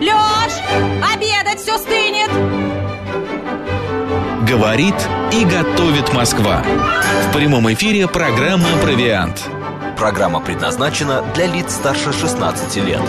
Лёш, обедать все стынет! Говорит и готовит Москва. В прямом эфире программа «Провиант». Программа предназначена для лиц старше 16 лет.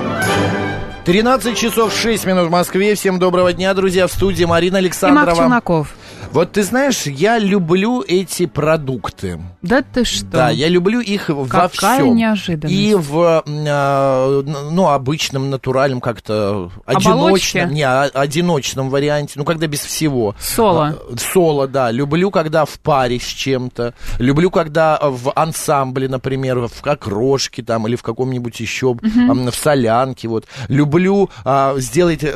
13 часов 6 минут в Москве. Всем доброго дня, друзья. В студии Марина И Александрова. Марк Челноков. Вот ты знаешь, я люблю эти продукты. Да ты что? Да, я люблю их во Какая всем. неожиданность. И в э, ну, обычном, натуральном, как-то одиночном. Не, а- одиночном варианте. Ну, когда без всего. Соло. А, Соло, да. Люблю, когда в паре с чем-то. Люблю, когда в ансамбле, например, в окрошке там или в каком-нибудь еще, ам, в солянке. Вот. Люблю а, сделать э,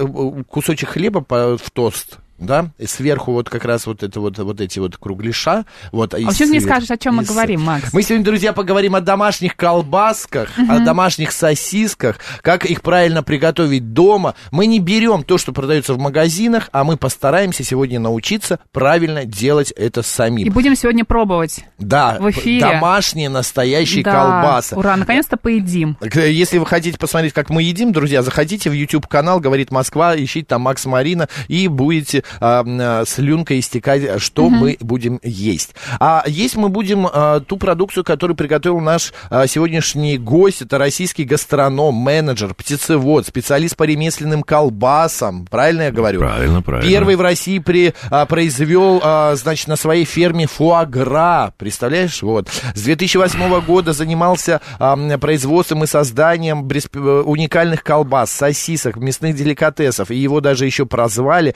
кусочек хлеба в тост. Да, и сверху вот как раз вот это вот, вот эти вот кругляша. Вот, А почему ты не скажешь, о чем мы говорим, Макс? Мы сегодня, друзья, поговорим о домашних колбасках, о домашних сосисках, как их правильно приготовить дома. Мы не берем то, что продается в магазинах, а мы постараемся сегодня научиться правильно делать это самим. И будем сегодня пробовать. Да, в эфире. домашние настоящие да. колбасы. Ура, наконец-то поедим. Если вы хотите посмотреть, как мы едим, друзья, заходите в YouTube-канал «Говорит Москва», ищите там Макс Марина, и будете а, м, а, слюнкой истекать, что мы будем есть. А есть мы будем а, ту продукцию, которую приготовил наш а, сегодняшний гость. Это российский гастроном, менеджер, птицевод, специалист по ремесленным колбасам. Правильно я говорю? Правильно, правильно. Первый в России при, а, произвел, а, значит, на своей ферме фуагра. Представляешь? Вот. С 2008 года занимался а, производством и созданием э, уникальных колбас, сосисок, мясных деликатесов. И его даже еще прозвали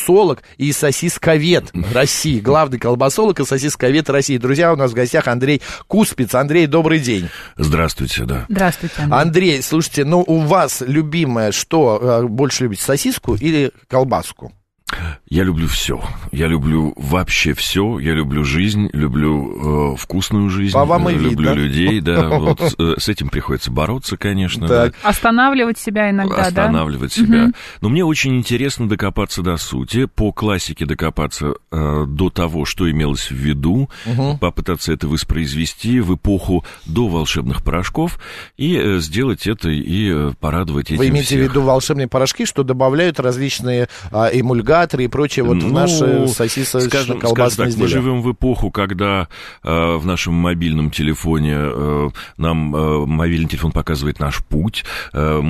колбасолог и сосисковед России. Главный колбасолог и сосисковед России. Друзья, у нас в гостях Андрей Куспиц. Андрей, добрый день. Здравствуйте, да. Здравствуйте, Андрей. Андрей, слушайте, ну у вас любимое что? э, Больше любите, сосиску или колбаску? Я люблю все. Я люблю вообще все. Я люблю жизнь, люблю э, вкусную жизнь. По вам и э, люблю видно. людей, да. Вот э, с этим приходится бороться, конечно. Да. Останавливать себя иногда, останавливать да? себя. Но мне очень интересно докопаться до сути, по классике докопаться э, до того, что имелось в виду, попытаться это воспроизвести в эпоху до волшебных порошков и э, сделать это и э, порадовать этим Вы имеете всех. в виду волшебные порошки, что добавляют различные а, эмульгаторы и прочее вот в Ну, наши скажем, скажем сосисочно-колбасные так, мы изделия? живем в эпоху, когда э, в нашем мобильном телефоне э, нам э, мобильный телефон показывает наш путь. э,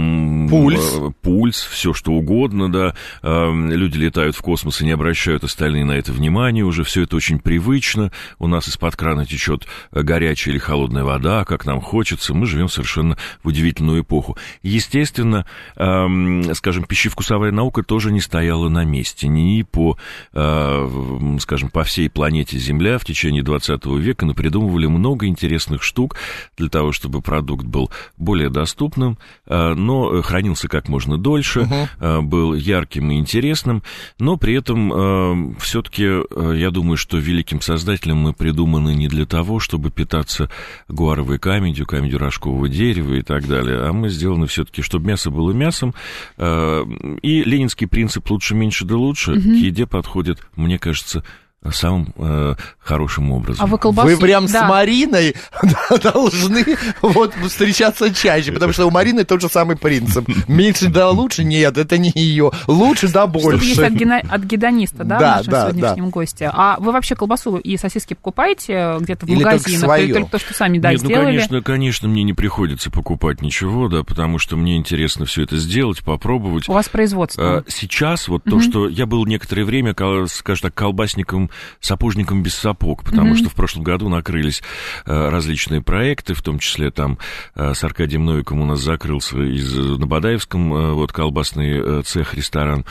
Пульс. э, пульс, все что угодно, да. Э, люди летают в космос и не обращают остальные на это внимания уже. Все это очень привычно. У нас из-под крана течет э, горячая или холодная вода, как нам хочется. Мы живем совершенно в удивительную эпоху. Естественно, эм, скажем, пищевкусовая наука тоже не стояла на месте. Ни по, э, скажем, по всей планете Земля в течение 20 века напридумывали много интересных штук для того, чтобы продукт был более доступным, э, но хранился как можно дольше, э, был ярким и интересным, но при этом все-таки я думаю, что великим создателем мы придуманы не для того, чтобы питаться гуаровой камедью, камедью рожкового дерева и так далее, а мы сделаны все-таки, чтобы мясо было мясом, и ленинский принцип «лучше, меньше, да лучше» к еде подходит, мне кажется, самым э, хорошим образом. А вы колбасу... Вы прям Да. с Мариной должны вот встречаться чаще, потому что у Марины тот же самый принцип. Меньше да лучше? Нет, это не ее. Лучше да Что-то есть от, больше. гена- от гедониста, да, Да, в нашем да, сегодняшнем госте. А вы вообще колбасу и сосиски покупаете где-то в Или магазинах? Или только то, что сами, да, Нет, ну, конечно, конечно, мне не приходится покупать ничего, да, потому что мне интересно все это сделать, попробовать. У вас производство. А, Сейчас вот то, что я был некоторое время, скажем так, колбасником, сапожником без сапог, потому что в прошлом году накрылись э, различные проекты, в том числе там э, с Аркадием Новиком у нас закрылся из, на Бадаевском э, вот колбасный э, цех, ресторан.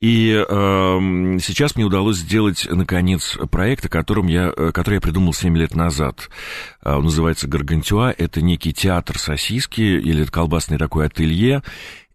И эм, сейчас мне удалось сделать, наконец, проект, о котором я, э, который я придумал 7 лет назад. Э, Он называется «Гаргантюа». Это некий театр сосиски или колбасный такой ателье.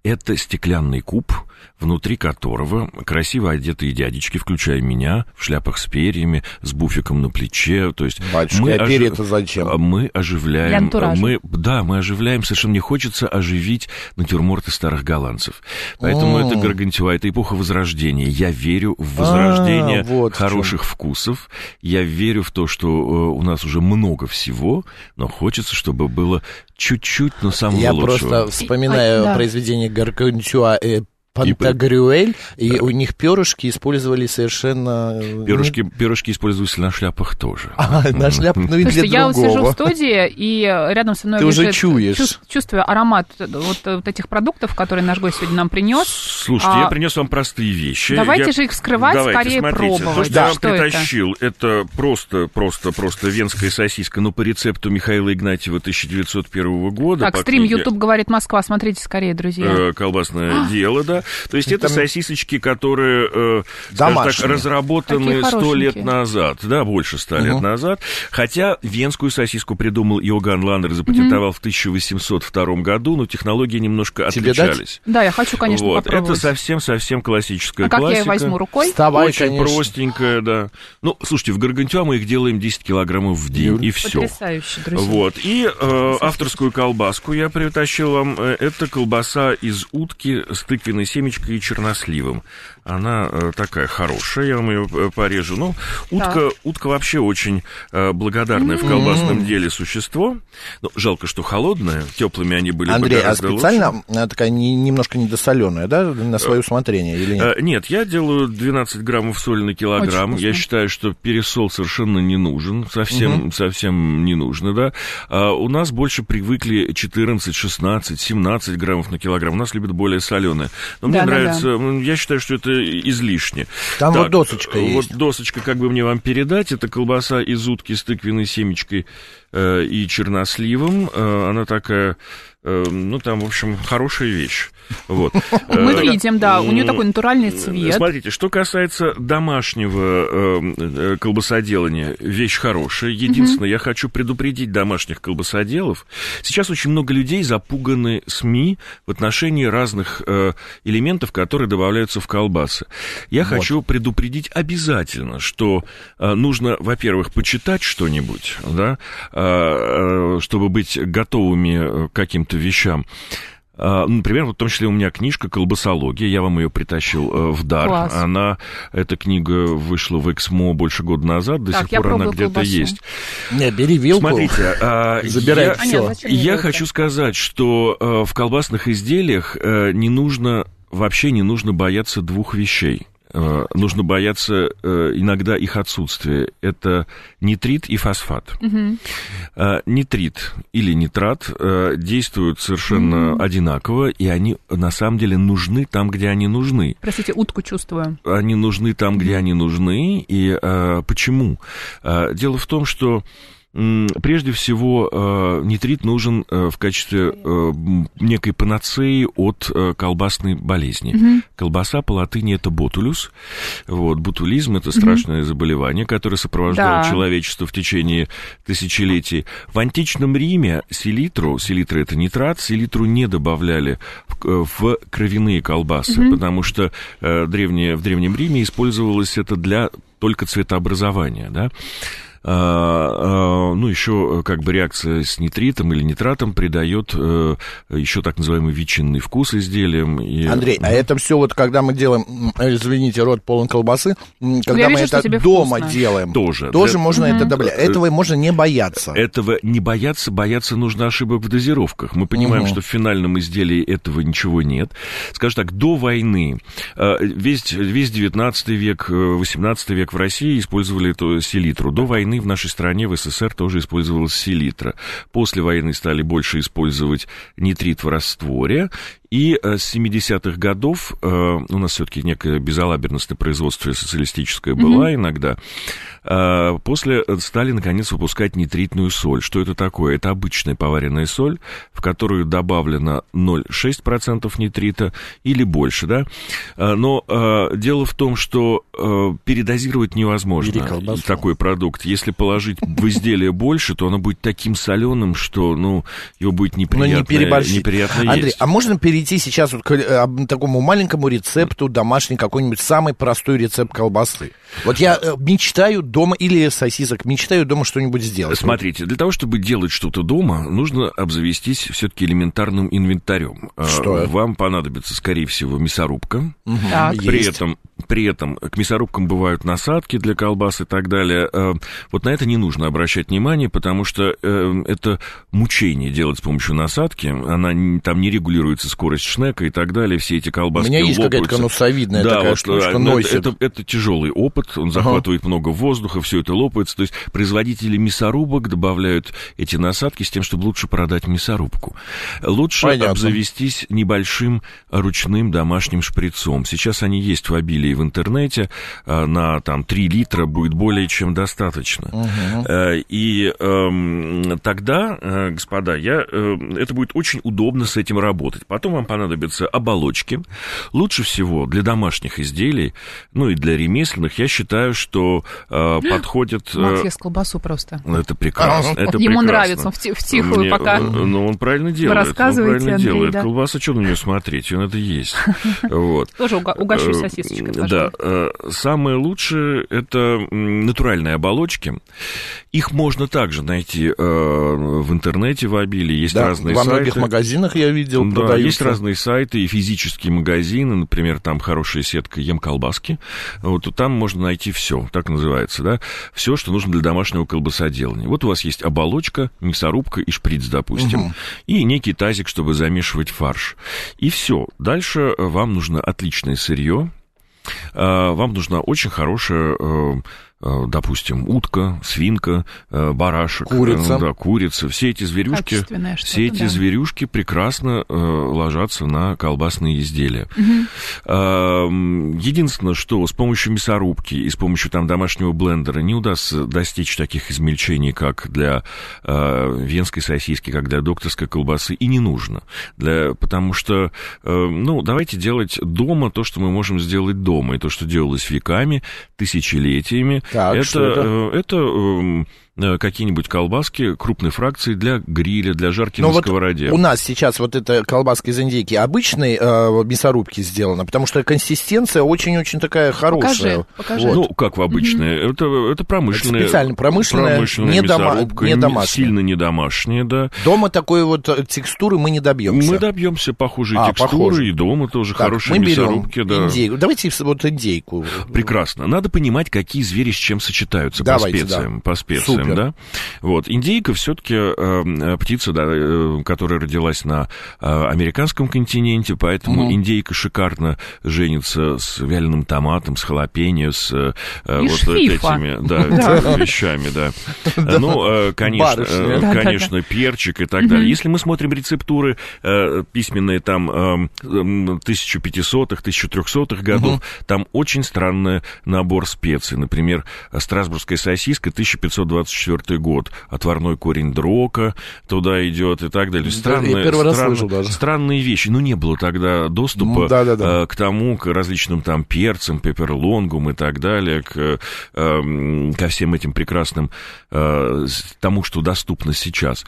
Это стеклянный куб, внутри которого красиво одетые дядечки, включая меня, в шляпах с перьями, с буфиком на плече. То есть Батюшка, а ожи- перья-то зачем? а Мы оживляем... Мы, да, мы оживляем. Совершенно мне хочется оживить натюрморты старых голландцев. Поэтому это Гаргантюа, это эпоха Возрождения. Я верю в возрождение А, вот в чём. хороших вкусов. Я верю в то, что э, у нас уже много всего, но хочется, чтобы было чуть-чуть, но самого Я лучшего. просто вспоминаю А, да. произведение Гаргантюа э, Пантагрюэль, и у них перышки использовали совершенно... э, Перышки, перышки используются на шляпах тоже. А, на шляпу, ну и для Слушайте, я вот сижу в другого. студии, и рядом со мной Ты уже лежит- чуешь. чувс- чувствую аромат вот, вот этих продуктов, которые наш гость сегодня нам принес. Слушайте, А, я принес вам простые вещи. давайте Я- же их вскрывать, Давайте, скорее смотрите. пробовать. То, что Да. я вам Что это? притащил, это просто, просто, просто венская сосиска, но по рецепту Михаила Игнатьева 1901 года. Так, стрим книге, YouTube говорит Москва. Смотрите скорее, друзья. э, колбасное дело, да. То есть это Там- сосисочки, которые, э, так, разработаны сто лет назад, да, больше ста лет назад. Хотя венскую сосиску придумал Иоганн Ландер и запатентовал в 1802 году, но технологии немножко Тебе дать? отличались. Да, я хочу, конечно, вот, попробовать. это совсем-совсем классическая а как классика. я ее возьму рукой? Вставай, Очень конечно. простенькая, да. Ну, слушайте, в Гаргантюа мы их делаем 10 килограммов в день, и все. Потрясающе, друзья. Вот. И э, авторскую колбаску я притащил вам. Э, Это колбаса из утки с тыквенной семечкой и черносливом. Она э, такая хорошая, я вам ее э, порежу. Ну, утка, утка вообще очень э, благодарное в колбасном деле существо. Ну, жалко, что холодное, теплыми они были бы Андрей, а гораздо лучше. специально э, такая не- немножко недосоленая, да, на свое усмотрение или нет? Нет, я делаю 12 граммов соли на килограмм. Я считаю, что пересол совершенно не нужен. Совсем, совсем не нужно, да. А у нас больше привыкли 14, 16, 17 граммов на килограмм. У нас любят более соленые. Но мне Да, да, нравится, м, я считаю, что это излишне. Там Так, вот досочка э, есть. Вот досочка, как бы мне вам передать, это колбаса из утки с тыквенной семечкой и черносливом. Э, она такая, э, ну, там, в общем, хорошая вещь. Вот. Мы Э, видим, да, у нее такой натуральный цвет. Смотрите, что касается домашнего э, э, колбасоделания, вещь хорошая. Единственное, я хочу предупредить домашних колбасоделов. Сейчас очень много людей запуганы СМИ в отношении разных э, элементов, которые добавляются в колбасы. Я хочу предупредить обязательно, что э, нужно, во-первых, почитать что-нибудь, да, э, э, чтобы быть готовыми э, к каким-то вещам. А, Например, вот в том числе у меня книжка «Колбасология», я вам ее притащил э, в дар. Класс. Она, эта книга вышла в Эксмо больше года назад, до Так, сих пор она где-то колбасу. есть. Не, бери вилку. Смотрите, а, Забирай я, всё. А нет, я хочу сказать, что э, в колбасных изделиях э, не нужно, вообще не нужно бояться двух вещей. Э, Нужно бояться э, иногда их отсутствия. Это нитрит и фосфат. Э, Нитрит или нитрат действуют совершенно одинаково, и они на самом деле нужны там, где они нужны Простите, утку чувствую. они нужны там, где они нужны. И почему? Дело в том, что Прежде всего, э, нитрит нужен э, в качестве э, некой панацеи от колбасной болезни. Колбаса по латыни это ботулюс. Вот, ботулизм это страшное заболевание, которое сопровождало Да. человечество в течение тысячелетий. В античном Риме селитру, селитра это нитрат, селитру не добавляли в, в кровяные колбасы, потому что древнее, в Древнем Риме использовалось это для только цветообразования, да. А, а, ну, еще как бы реакция с нитритом или нитратом придает э, еще так называемый ветчинный вкус изделиям. И, Андрей, а это все вот когда мы делаем, м, извините, рот полон колбасы, м, когда мы вижу, это дома вкусно. делаем, Тоже. тоже Для- можно это добавлять. Этого можно не бояться. Этого не бояться, бояться нужно ошибок в дозировках. Мы понимаем, Мгм. что в финальном изделии этого ничего нет. Скажем так, до войны э, весь, весь 19 век, э, 18 век в России использовали эту селитру. До войны в нашей стране, в СССР, тоже использовалась селитра. После войны стали больше использовать нитрит в растворе. И э, с 70-х годов, э, у нас все-таки некое безалаберностное производство социалистическое было иногда, э, после стали, наконец, выпускать нитритную соль. Что это такое? Это обычная поваренная соль, в которую добавлено 0,6% нитрита или больше, да? Но дело в том, что передозировать невозможно такой продукт. Если положить в изделие больше, то оно будет таким соленым, что, ну, его будет Но неприятно, неприятно Андрей, есть. а можно перейти сейчас вот к э, такому маленькому рецепту домашний, какой-нибудь самый простой рецепт колбасы? Вот я э, мечтаю дома, или сосисок, мечтаю дома что-нибудь сделать. Смотрите, для того, чтобы делать что-то дома, нужно обзавестись все-таки элементарным инвентарем. А, Что? Вам понадобится, скорее всего, мясорубка. Мгм, Так. При есть. этом при этом к мясорубкам бывают насадки для колбас и так далее. Э, вот на это не нужно обращать внимание, потому что э, это мучение делать с помощью насадки. Она там не регулируется скорость шнека и так далее. Все эти У колбаски меня есть какая-то конусовидная Да, такая вот, штучка, ну, носит. это, это, это тяжелый опыт, он захватывает много воздуха, все это лопается. То есть производители мясорубок добавляют эти насадки с тем, чтобы лучше продать мясорубку. Лучше Понятно. обзавестись небольшим ручным домашним шприцом. Сейчас они есть в обилии в интернете. а, На там 3 литра будет более чем достаточно. Э, И эм, тогда, э, господа, я, э, это будет очень удобно с этим работать. Потом вам понадобятся оболочки. Лучше всего для домашних изделий, ну и для ремесленных, я считаю, что э, подходит... Макс ест колбасу просто. это прекрасно. Это Ему прекрасно. нравится, он в ти- втихую Мне, пока. Ну, он правильно делает. он правильно Андрей, делает. да. Колбаса, что на нее смотреть? Он это есть. Вот. Тоже угощусь Э, сосисочкой, пожалуй. Да. э, Самое лучшее – это натуральные оболочки. Их можно также найти э, в интернете в обилии. Есть Да, разные во сайты. многих магазинах я видел, Да, продаются. есть разные сайты и физические магазины, например, там хорошая сетка Ем колбаски. Вот там можно найти все, так называется, да, все, что нужно для домашнего колбасоделания. Вот у вас есть оболочка, мясорубка и шприц, допустим, и некий тазик, чтобы замешивать фарш. И все. Дальше э, вам нужно отличное сырье, вам нужна очень хорошая э, э, допустим, утка, свинка, э, барашек, Курица. э, да, курица, все эти зверюшки, все эти да. зверюшки прекрасно э, ложатся на колбасные изделия. Эм, Единственное, что с помощью мясорубки и с помощью там домашнего блендера не удастся достичь таких измельчений, как для э, венской сосиски, как для докторской колбасы, и не нужно. Для, потому что, э, ну, давайте делать дома то, что мы можем сделать дома, и то, что делалось веками, тысячелетиями. Так, это, что это? э, это эм, какие-нибудь колбаски крупной фракции для гриля, для жарки Но на вот сковороде. у нас сейчас вот эта колбаска из индейки обычной э, мясорубки сделана, потому что консистенция очень-очень такая хорошая. Покажи, покажи. Вот. Ну, как в обычное. Это, это промышленная. Это специально промышленная, не дома- мясорубка, не домашняя. Сильно не домашняя, да. Дома такой вот э, текстуры мы не добьемся. Мы добьемся похожей А, текстуры, похоже. и дома тоже Так, хорошие мы берем мясорубки, да. индейку. Давайте вот индейку. Прекрасно. Надо понимать, какие звери с чем сочетаются Давайте, по специям. да. По специям, Супер. Да. Вот. Индейка все-таки птица, да, э, которая родилась на э, американском континенте, поэтому Мгм. индейка шикарно женится с вяленым томатом, с халапеньо, с э, И вот шфифа. этими да, вещами, да. Ну, э, конечно, э, Да-да-да. конечно, перчик и так далее. Если мы смотрим рецептуры э, письменные там эм, эм, 1500-х, 1300-х годов, там очень странный набор специй. Например, страсбургская сосиска, 1524 год, отварной корень дрока туда идет и так далее. Да, Странные, раз стран- странные вещи. Ну, не было тогда доступа Ну, да-да-да. э, к тому, к различным там перцам, пеперлонгум и так далее, к, эм, ко всем этим прекрасным, э, тому, что доступно сейчас.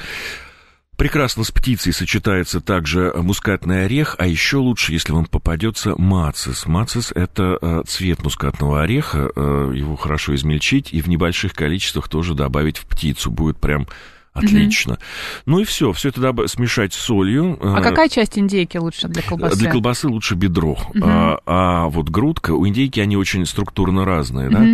Прекрасно с птицей сочетается также мускатный орех, а еще лучше, если вам попадется мацис. Мацис – это э, цвет мускатного ореха, э, его хорошо измельчить и в небольших количествах тоже добавить в птицу. Будет прям отлично. Ну и все, все это доб- смешать с солью. А э, какая часть индейки лучше для колбасы? для колбасы лучше бедро. Мгм. А, а вот грудка, у индейки они очень структурно разные, да?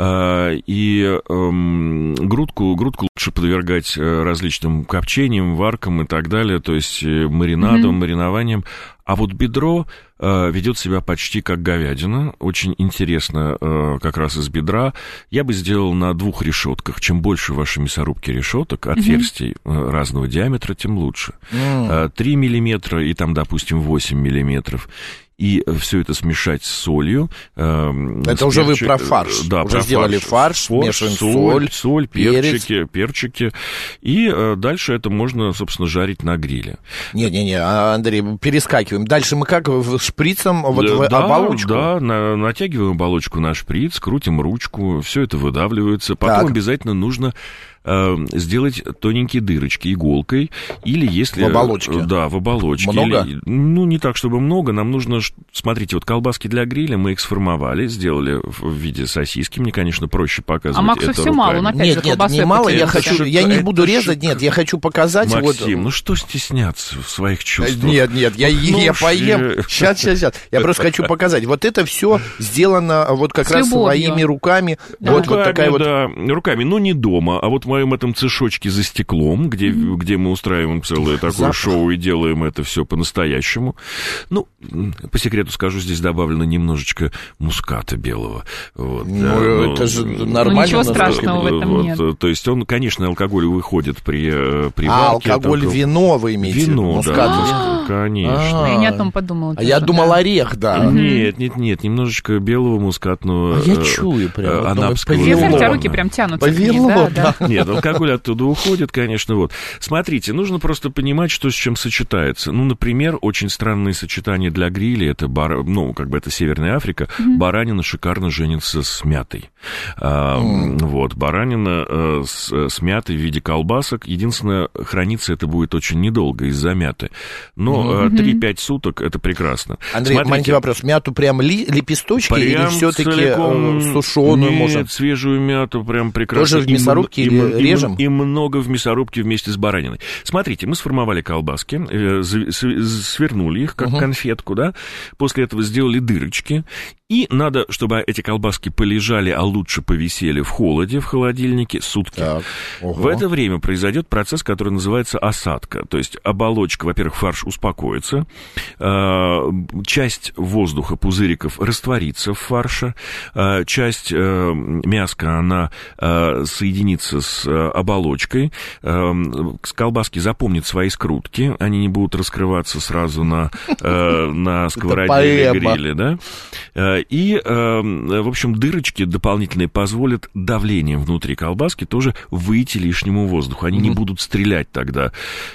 А, и эм, грудку, грудку лучше подвергать э, различным копчениям, варкам и так далее, то есть э, маринадом, Мгм. маринованием. А вот бедро э, ведет себя почти как говядина. Очень интересно как раз из бедра. Я бы сделал на двух решетках. Чем больше в вашей мясорубке решеток, отверстий э, разного диаметра, тем лучше. Э, 3 миллиметра и там, допустим, 8 миллиметров. И все это смешать с солью. эм, Это с уже вы перчи- про фарш. Да, Уже про сделали фарш, смешиваем соль, соль, перец. перчики, перчики. И э, дальше это можно, собственно, жарить на гриле. Не-не-не, а, Андрей, перескакиваем. Дальше мы как шприцем вот Да, в оболочку? Да, на- натягиваем оболочку на шприц, крутим ручку, все это выдавливается. Потом Так. обязательно нужно э, сделать тоненькие дырочки иголкой, или если... В оболочке? Да, в оболочке. Много? Или, ну, не так, чтобы много, нам нужно... Смотрите, вот колбаски для гриля мы их сформовали, сделали в виде сосиски, мне, конечно, проще показывать А Максу это все мало, он руками. опять же Нет, нет, колбасой не мало, я хочу, я не Это буду резать, шик- нет, я хочу показать вот... Максим, ну что стесняться в своих чувствах? Нет, нет, я, Ну я поем. э. Сейчас, сейчас, сейчас. Я просто хочу показать. Вот это все сделано вот как С раз любовью. своими руками. Да. Вот, вот такая вот... да, руками, но не дома, а вот моем этом цешочке за стеклом, где, где мы устраиваем целое такое Запах. шоу и делаем это все по-настоящему. Ну, по секрету скажу, здесь добавлено немножечко муската белого. Вот, Ну, да, это же Ну, нормально. ничего насколько страшного в этом вот, нет. То есть он, конечно, алкоголь выходит при, э, при А, варке, алкоголь, это- вино вы имеете? Вино, Мускат, да, конечно. Я не о том подумала. А я думал орех, да. Нет, нет, нет, немножечко белого мускатного. А я э, чую прям, анапского руки прям тянутся к ней, Повело, да, да. Нет, алкоголь оттуда уходит, конечно, вот. Смотрите, нужно просто понимать, что с чем сочетается. Ну, например, очень странные сочетания для гриля, это, бар... ну, как бы это Северная Африка, баранина шикарно женится с мятой. А, Вот, баранина э, с, с мятой в виде колбасок. Единственное, храниться это будет очень недолго из-за мяты. Но э, 3-5 суток это прекрасно. Андрей, Смотрите, маленький вопрос. Мяту прям ли, лепесточки или Прям все-таки целиком- сушеную Нет, можно? свежую мяту прям прекрасно. Тоже в мясорубке или и режем? И много в мясорубке вместе с бараниной. Смотрите, мы сформовали колбаски, э, свернули их, как конфетку, да, после этого сделали дырочки, и надо, чтобы эти колбаски полежали, а лучше повисели в холоде, в холодильнике сутки. Так, ого. В это время произойдет процесс, который называется осадка. То есть оболочка, во-первых, фарш успокоится, э, часть воздуха, пузыриков растворится в фарше, э, часть э, мяска, она э, соединится с э, оболочкой, колбаски запомнят свои скрутки, они не будут раскрываться сразу на, на сковороде или гриле, да? И, э, в общем, дырочки дополнительные позволят давлением внутри колбаски тоже выйти лишнему воздуху. Они не будут стрелять тогда.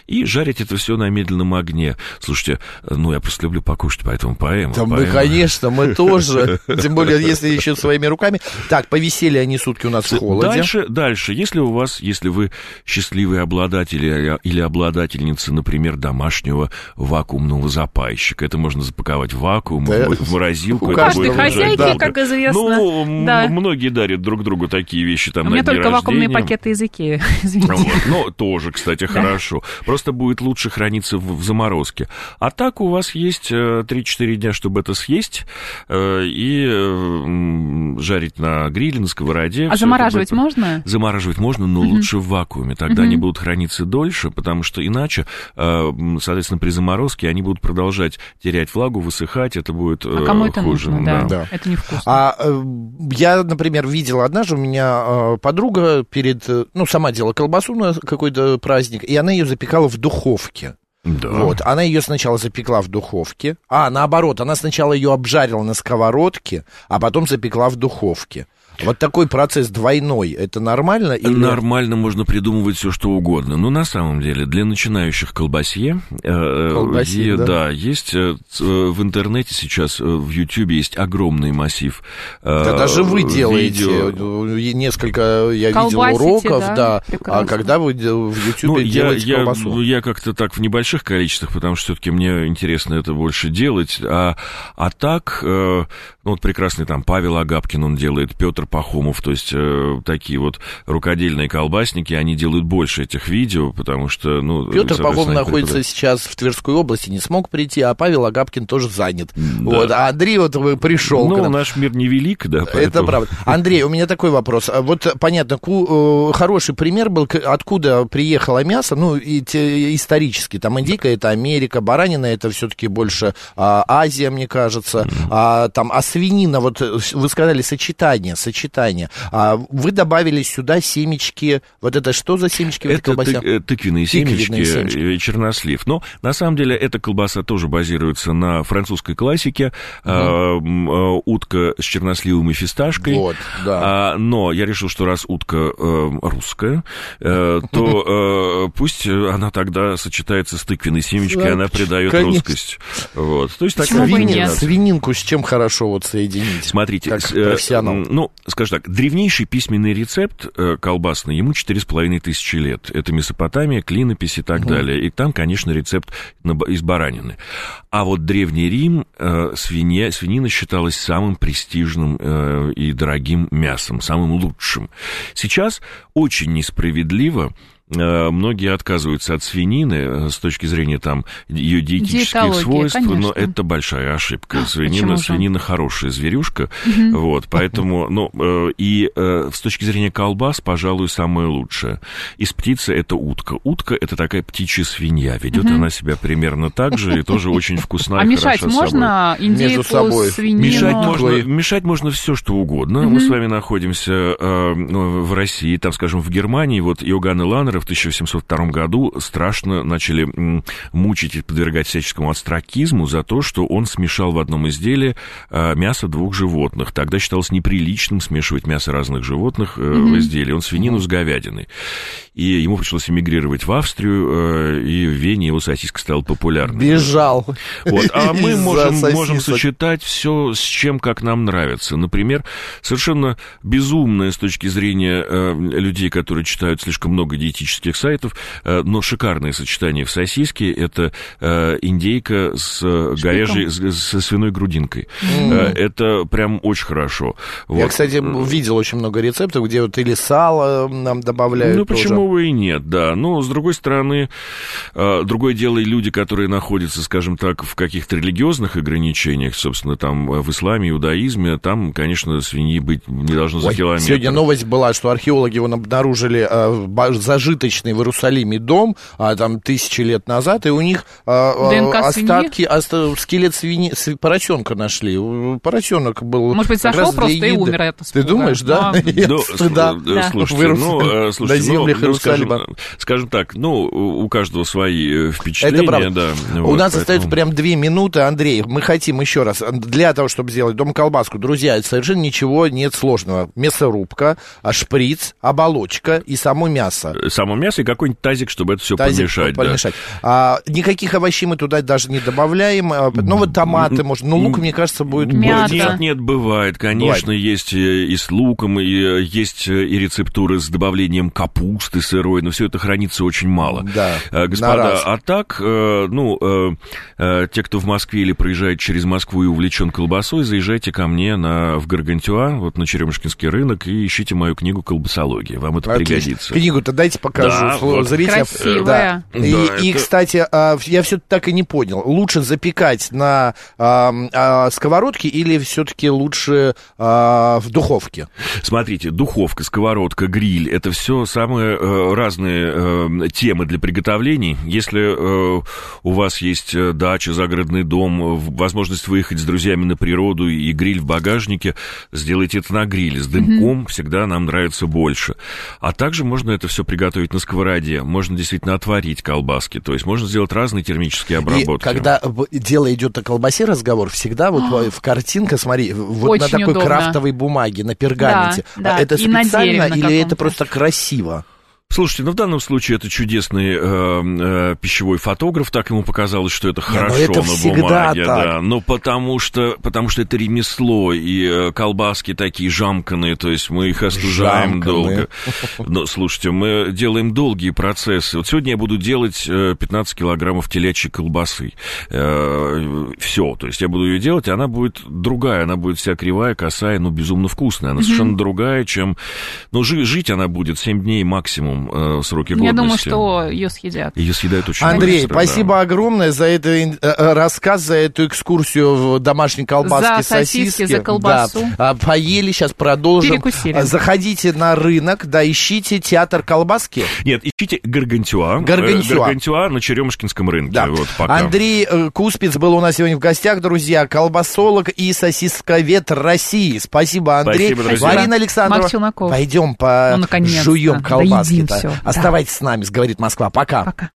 И жарить это все на медленном огне. Слушайте, ну, я просто люблю покушать, поэтому поэма. Да мы, поэма. конечно, мы тоже. Тем более, если еще своими руками. Так, повисели они сутки у нас в холоде. Дальше, дальше, если у вас, если вы счастливый обладатель или, обладательница, например, домашнего вакуумного запайщика, это можно запаковать в вакуум, Да. в, морозилку. У это хозяйки, долго. как известно, Ну, да. многие дарят друг другу такие вещи там У на меня дни только вакуумные рождения. пакеты из Икеи, извините. Вот. Ну, тоже, кстати, хорошо. Просто будет лучше храниться в, в заморозке. А так у вас есть э, 3-4 дня, чтобы это съесть э, и э, жарить на гриле, на сковороде. А это замораживать будет- можно? Замораживать можно, но лучше в вакууме. Тогда они будут храниться дольше, потому что иначе, э, соответственно, при заморозке они будут продолжать терять влагу, высыхать, это будет А э, кому это хуже. нужно? Да, Да. это невкусно. А э, я, например, видел однажды, у меня э, подруга перед, э, ну, сама делала колбасу на какой-то праздник, и она ее запекала в духовке. Да. Вот, она ее сначала запекла в духовке, а наоборот, она сначала ее обжарила на сковородке, а потом запекла в духовке. Вот такой процесс двойной, это нормально? Или... Нормально можно придумывать все, что угодно. Но на самом деле для начинающих колбасье, э, Колбасье, е- да. да, есть э, э, в интернете сейчас, э, в Ютьюбе есть огромный массив. э, Да даже вы делаете видео. э, несколько, я видел Колбасите, уроков, да, да, а когда вы в Ютьюбе Ну, я, делаете я, колбасу? я как-то так в небольших количествах, потому что все-таки мне интересно это больше делать. А, а так, э, ну вот прекрасный там Павел Агапкин, он делает, Петр Пахомов, то есть э, такие вот рукодельные колбасники, они делают больше этих видео, потому что, ну... Петр соответственно, Пахом они находится преподают. сейчас в Тверской области, не смог прийти, а Павел Агапкин тоже занят. Да. Вот, а Андрей вот пришел. Ну, наш мир невелик, да, Это поэтому- правда. Андрей, у меня такой вопрос. А Вот понятно, ку- э, хороший пример был, откуда приехало мясо, ну, и те- исторически. Там индейка это Америка, баранина это все-таки больше а, Азия, мне кажется. А, там, а свинина, вот вы сказали сочетание, сочетание. А, вы добавили сюда семечки. Вот это что за семечки в этой Это колбасе? тык- э, тыквенные семечки семечки. и чернослив. Но на самом деле эта колбаса тоже базируется на французской классике. А, утка с черносливом и фисташкой. Вот, да. А, но я решил, что раз утка э, русская, э, то э, пусть она тогда сочетается с тыквенной семечкой, она придает конечно. русскость. Вот. То есть такая Свинин- свининку с чем хорошо вот соединить? Смотрите, Как с- э, профессионал. ну, скажем так, древнейший письменный рецепт э, колбасный, ему 4,5 тысячи лет. Это Месопотамия, клинопись и так далее. И там, конечно, рецепт из баранины. А вот Древний Рим, э, свинья, свинина считалась самым престижным э, и дорогим мясом, самым лучшим. Сейчас очень несправедливо Многие отказываются от свинины э, с точки зрения там ее диетических Диетология, свойств, но конечно. это большая ошибка. Свинина, почему же? свинина хорошая зверюшка, вот, поэтому, ну, э, и э, с точки зрения колбас, пожалуй, самое лучшее. Из птицы это утка. Утка это такая птичья свинья, ведет она себя примерно так же и тоже очень вкусная. А мешать собой. можно индейку, собой. свинину? Мешать можно, мешать можно все, что угодно. Мы с вами находимся э, в России, там, скажем, в Германии. Вот Иоганн Ланнер в 1702 году страшно начали мучить и подвергать всяческому астракизму за то, что он смешал в одном изделии э, мясо двух животных. Тогда считалось неприличным смешивать мясо разных животных э, в изделии. Он свинину с говядиной. И ему пришлось эмигрировать в Австрию, э, и в Вене его сосиска стала популярной. Бежал. Вот, а мы можем, сосисок. можем сочетать все с чем, как нам нравится. Например, совершенно безумное с точки зрения людей, которые читают слишком много диетических сайтов, э, но шикарное сочетание в сосиске это э, индейка с э, говяжьей, с- со свиной грудинкой. Это прям очень хорошо. Я, Вот. кстати, видел очень много рецептов, где вот или сало нам добавляют Ну, почему бы и нет, да. Но, с другой стороны, другое дело и люди, которые находятся, скажем так, в каких-то религиозных ограничениях, собственно, там, в исламе, иудаизме, там, конечно, свиньи быть не должно за Ой, километр. сегодня новость была, что археологи вон обнаружили э, зажиточный в Иерусалиме дом а, там тысячи лет назад, и у них э, ДНК остатки, оста- скелет свини, сви- поросенка нашли. Поросенок был. Может быть, зашел просто и еды. умер от Ты испуга. думаешь, да? Да. И от Ну, стыда. слушайте, слушайте, на землях ну, ну, скажем, Иерусалима. скажем так, ну, у каждого свои э, впечатления, Это правда. да. У вот, нас поэтому- остается прям две минуты, Андрей. Мы хотим еще раз, для того, чтобы сделать дом колбаску, друзья, совершенно ничего нет сложного. Мясорубка, а шприц, оболочка и само мясо. Само мясо и какой-нибудь тазик, чтобы это все Тазик помешать. да. помешать. А, никаких овощей мы туда даже не добавляем. А, Ну, вот томаты, может. Ну, лук, мне кажется, будет... Мята. Нет, нет, бывает. Конечно, есть э, и с луком, и э, есть э, и рецептуры с добавлением капусты сырой, но все это хранится очень мало. Да, на Господа, раз. а так, ну, те, кто в Москве или проезжает через Москву и увлечен колбасой, заезжайте ко мне на, в Гаргантюа, вот на Черемушкинский рынок, и ищите мою книгу «Колбасология». Вам это Отлично. пригодится. Книгу-то дайте покажу Да, вот. зрителям. Красивая. Да. И, Да, и, это- кстати, а, я все так и не понял. Лучше запекать на а, а, сковородке или все-таки лучше а, в духовке? Смотрите, духовка, сковородка, гриль это все самые э, разные э, темы для приготовлений. Если э, у вас есть э, дача, загородный дом, возможность выехать с друзьями на природу и гриль в багажнике, сделайте это на гриле. С дымком всегда нам нравится больше. А также можно это все приготовить на сковороде. Можно действительно отварить колбаски. То есть можно сделать разные термические обработки. И когда дело идет о колбасе разговор, всегда вот в- в картинка, смотри, вот на Очень такой удобно. крафтовой бумаге, на пергаменте. Да, да, Это и на специально на или это просто красиво? Слушайте, ну в данном случае это чудесный э, э, пищевой фотограф, так ему показалось, что это Не, хорошо ну это на бумаге, так. да. Ну потому что, потому что это ремесло, и э, колбаски такие жамканные, то есть мы их остужаем Жамканные. долго. Но слушайте, мы делаем долгие процессы. Вот сегодня я буду делать э, 15 килограммов телячьей колбасы. Все, то есть я буду ее делать, и она будет другая, она будет вся кривая, косая, но безумно вкусная. Она совершенно другая, чем... Ну, жи- жить она будет 7 дней максимум э, сроки годности. Я думаю, что ее съедят. Ее съедают очень Андрей, быстро, да. спасибо огромное за этот э, рассказ, за эту экскурсию в домашней колбаске, За сосиски, за Да. колбасу. А, поели, сейчас продолжим. Перекусили. А, Заходите на рынок, да, ищите театр колбаски. Нет, ищите Гаргантюа. Гаргантюа. Э, Гаргантюа на Черемушкинском рынке. Да. Вот пока. Андрей э, Куспиц был у нас сегодня в гостях, друзья. Колбасолог и сосисковед России. Спасибо, Андрей. Спасибо, друзья. Марина Александрова. Челноков. Пойдем по Ну, жуем Доедим всё. Да. Оставайтесь с нами, говорит Москва. Пока. Пока.